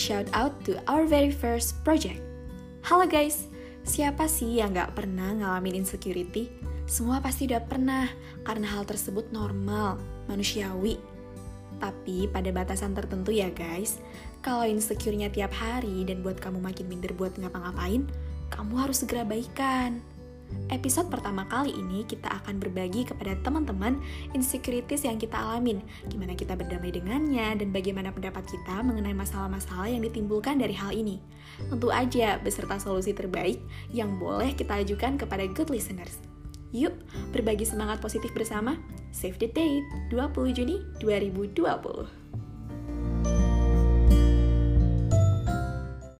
shout out to our very first project. Halo guys, siapa sih yang gak pernah ngalamin insecurity? Semua pasti udah pernah, karena hal tersebut normal, manusiawi. Tapi pada batasan tertentu ya guys, kalau insecure-nya tiap hari dan buat kamu makin minder buat ngapa-ngapain, kamu harus segera baikan. Episode pertama kali ini kita akan berbagi kepada teman-teman insecurities yang kita alamin, gimana kita berdamai dengannya, dan bagaimana pendapat kita mengenai masalah-masalah yang ditimbulkan dari hal ini. Tentu aja beserta solusi terbaik yang boleh kita ajukan kepada good listeners. Yuk, berbagi semangat positif bersama. Save the date, 20 Juni 2020.